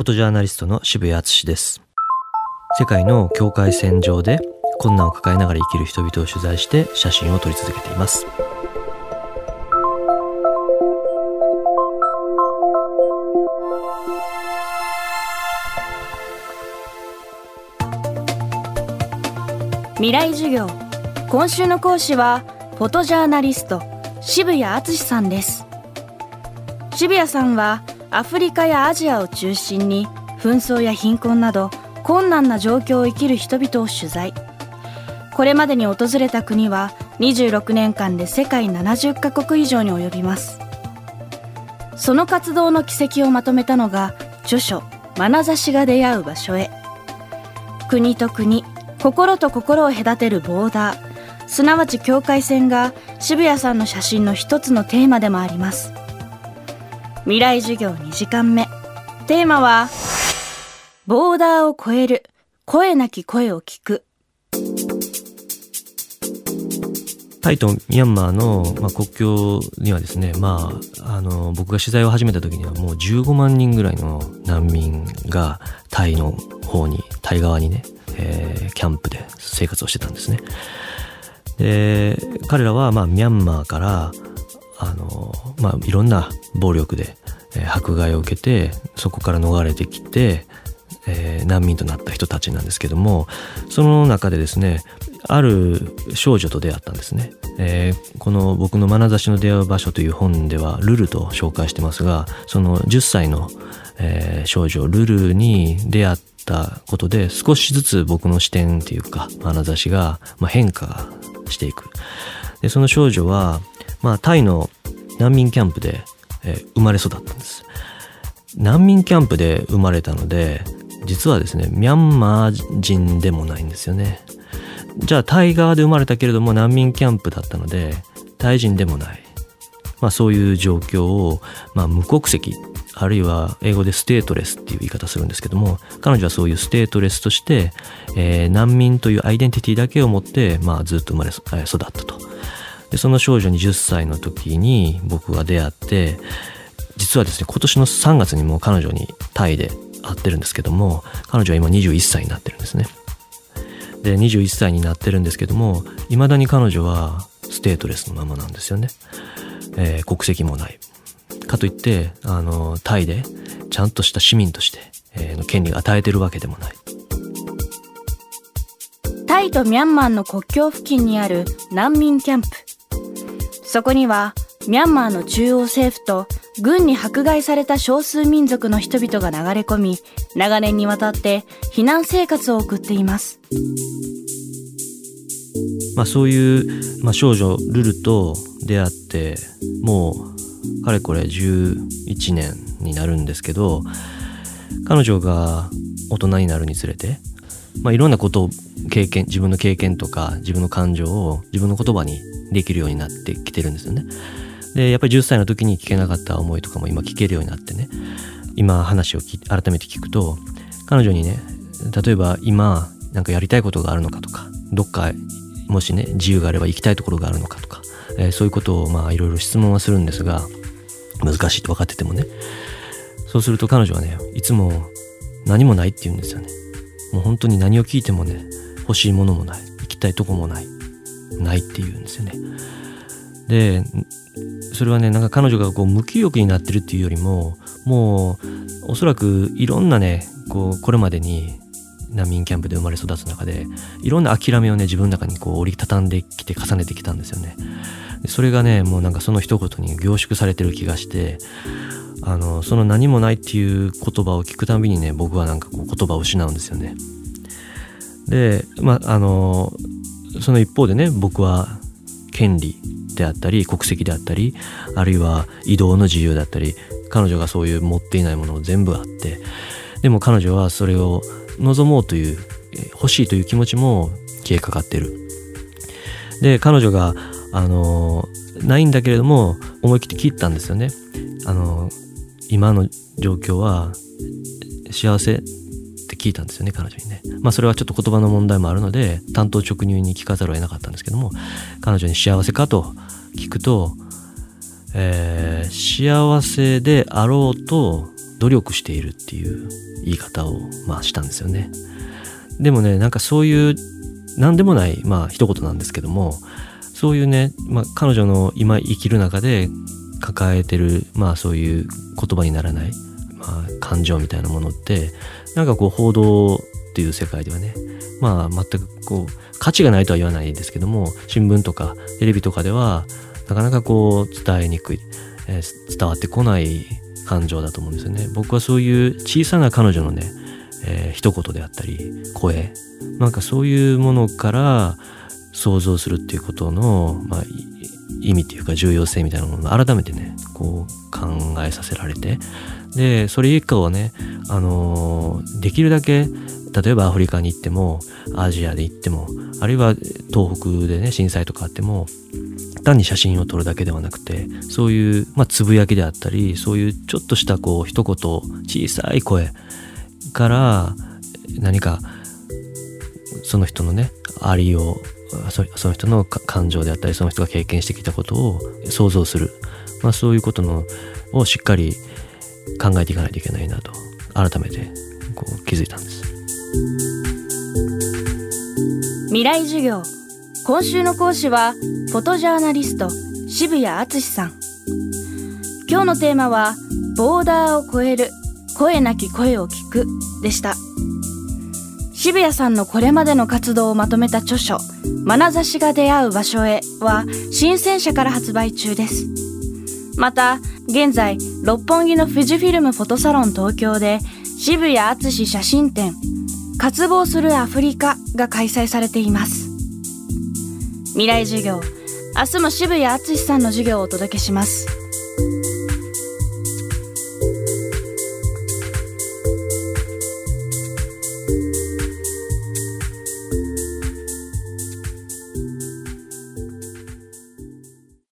フォトジャーナリストの渋谷敦です。世界の境界線上で困難を抱えながら生きる人々を取材して写真を撮り続けています。未来授業。今週の講師はフォトジャーナリスト渋谷敦さんです。渋谷さんはアフリカやアジアを中心に紛争や貧困など困難な状況を生きる人々を取材。これまでに訪れた国は26年間で世界70カ国以上に及びます。その活動の軌跡をまとめたのが著書「眼差しが出会う場所へ」国と国心と心を隔てるボーダー。すなわち境界線が渋谷さんの写真の一つのテーマでもあります。未来授業2時間目テーマはボーダーを超える声なき声を聞くタイとミャンマーの、まあ、国境にはですね、まあ、あの僕が取材を始めた時にはもう15万人ぐらいの難民がタイの方にタイ側にねえー、キャンプで生活をしてたんですね。で彼らはまあミャンマーからあの、まあ、いろんな暴力で、えー、迫害を受けてそこから逃れてきて、えー、難民となった人たちなんですけどもその中でですねある少女と出会ったんですね、えー、この僕の眼差しの出会う場所という本ではルルと紹介してますがその10歳の、えー、少女ルルに出会ったことで少しずつ僕の視点っていうか眼差しが、まあ、変化していく。でその少女は、まあ、タイの難民キャンプで、えー、生まれ育ったんです。難民キャンプで生まれたので実はですねミャンマー人でもないんですよね。じゃあタイ側で生まれたけれども難民キャンプだったのでタイ人でもない、まあ、そういう状況を、まあ、無国籍あるいは英語で stateless っていう言い方するんですけども彼女はそういう stateless として、えー、難民というアイデンティティだけを持って、まあ、ずっと生まれ育ったと。でその少女に10歳の時に僕が出会って実はですね今年の3月にも彼女にタイで会ってるんですけども彼女は今21歳になってるんですね。で21歳になってるんですけどもいまだに彼女は stateless のままなんですよね、えー、国籍もない。かといってあのタイでちゃんとした市民として、えー、の権利が与えてるわけでもない。タイとミャンマーの国境付近にある難民キャンプ。そこにはミャンマーの中央政府と軍に迫害された少数民族の人々が流れ込み長年にわたって避難生活を送っています。まあそういう、まあ、少女ルルと出会ってもうかれこれ11年になるんですけど彼女が大人になるにつれて、まあ、いろんなことを経験自分の経験とか自分の感情を自分の言葉にできるようになってきてるんですよね。でやっぱり10歳の時に聞けなかった思いとかも今聞けるようになってね。今話を改めて聞くと彼女にね例えば今なんかやりたいことがあるのかとかどっかもしね自由があれば行きたいところがあるのかとか、えー、そういうことをまあいろいろ質問はするんですが難しいと分かっててもね。そうすると彼女はねいつも何もないって言うんですよね。もう本当に何を聞いてもね欲しいものもない行きたいとこもない。ないって言うんですよね。でそれはねなんか彼女がこう無気力になってるっていうよりももうおそらくいろんなねこうこれまでに難民キャンプで生まれ育つ中でいろんな諦めをね自分の中にこう折りたたんできて重ねてきたんですよね。それがねもうなんかその一言に凝縮されてる気がしてあのその何もないっていう言葉を聞くたびにね僕はなんかこう言葉を失うんですよね。でまああのその一方でね僕は権利であったり国籍であったりあるいは移動の自由だったり彼女がそういう持っていないものを全部あってでも彼女はそれを望もうという欲しいという気持ちも消えかかってる。で彼女があのないんだけれども思い切って切ったんですよね。あの今の状況は幸せ聞いたんですよね彼女にね。まあそれはちょっと言葉の問題もあるので単刀直入に聞かざるを得なかったんですけども彼女に幸せかと聞くと、えー、幸せであろうと努力しているっていう言い方をまあしたんですよね。でもねなんかそういう何でもないまあ一言なんですけどもそういうね、まあ、彼女の今生きる中で抱えてるまあそういう言葉にならない、まあ、感情みたいなものってなんかこう報道っていう世界ではねまあ全くこう価値がないとは言わないですけども新聞とかテレビとかではなかなかこう伝えにくい、えー、伝わってこない感情だと思うんですよね。僕はそういう小さな彼女のね、えー、一言であったり声なんかそういうものから想像するっていうことの、まあ、意味っていうか重要性みたいなものを改めてねこう考えさせられて。でそれ以降はね、あの、できるだけ例えばアフリカに行ってもアジアで行ってもあるいは東北でね震災とかあっても単に写真を撮るだけではなくてそういう、まあ、つぶやきであったりそういうちょっとしたこう一言小さい声から何かその人のねありをその人の感情であったりその人が経験してきたことを想像する、まあ、そういうことのをしっかり考えていかないといけないなと改めてこう気づいたんです。未来授業。今週の講師はフォトジャーナリスト渋谷敦さん。今日のテーマはボーダーを超える声なき声を聞くでした。渋谷さんのこれまでの活動をまとめた著書眼差しが出会う場所へは新鮮社から発売中です。また現在六本木の富士フィルムフォトサロン東京で渋谷敦写真展渇望するアフリカが開催されています。未来授業明日も渋谷敦さんの授業をお届けします。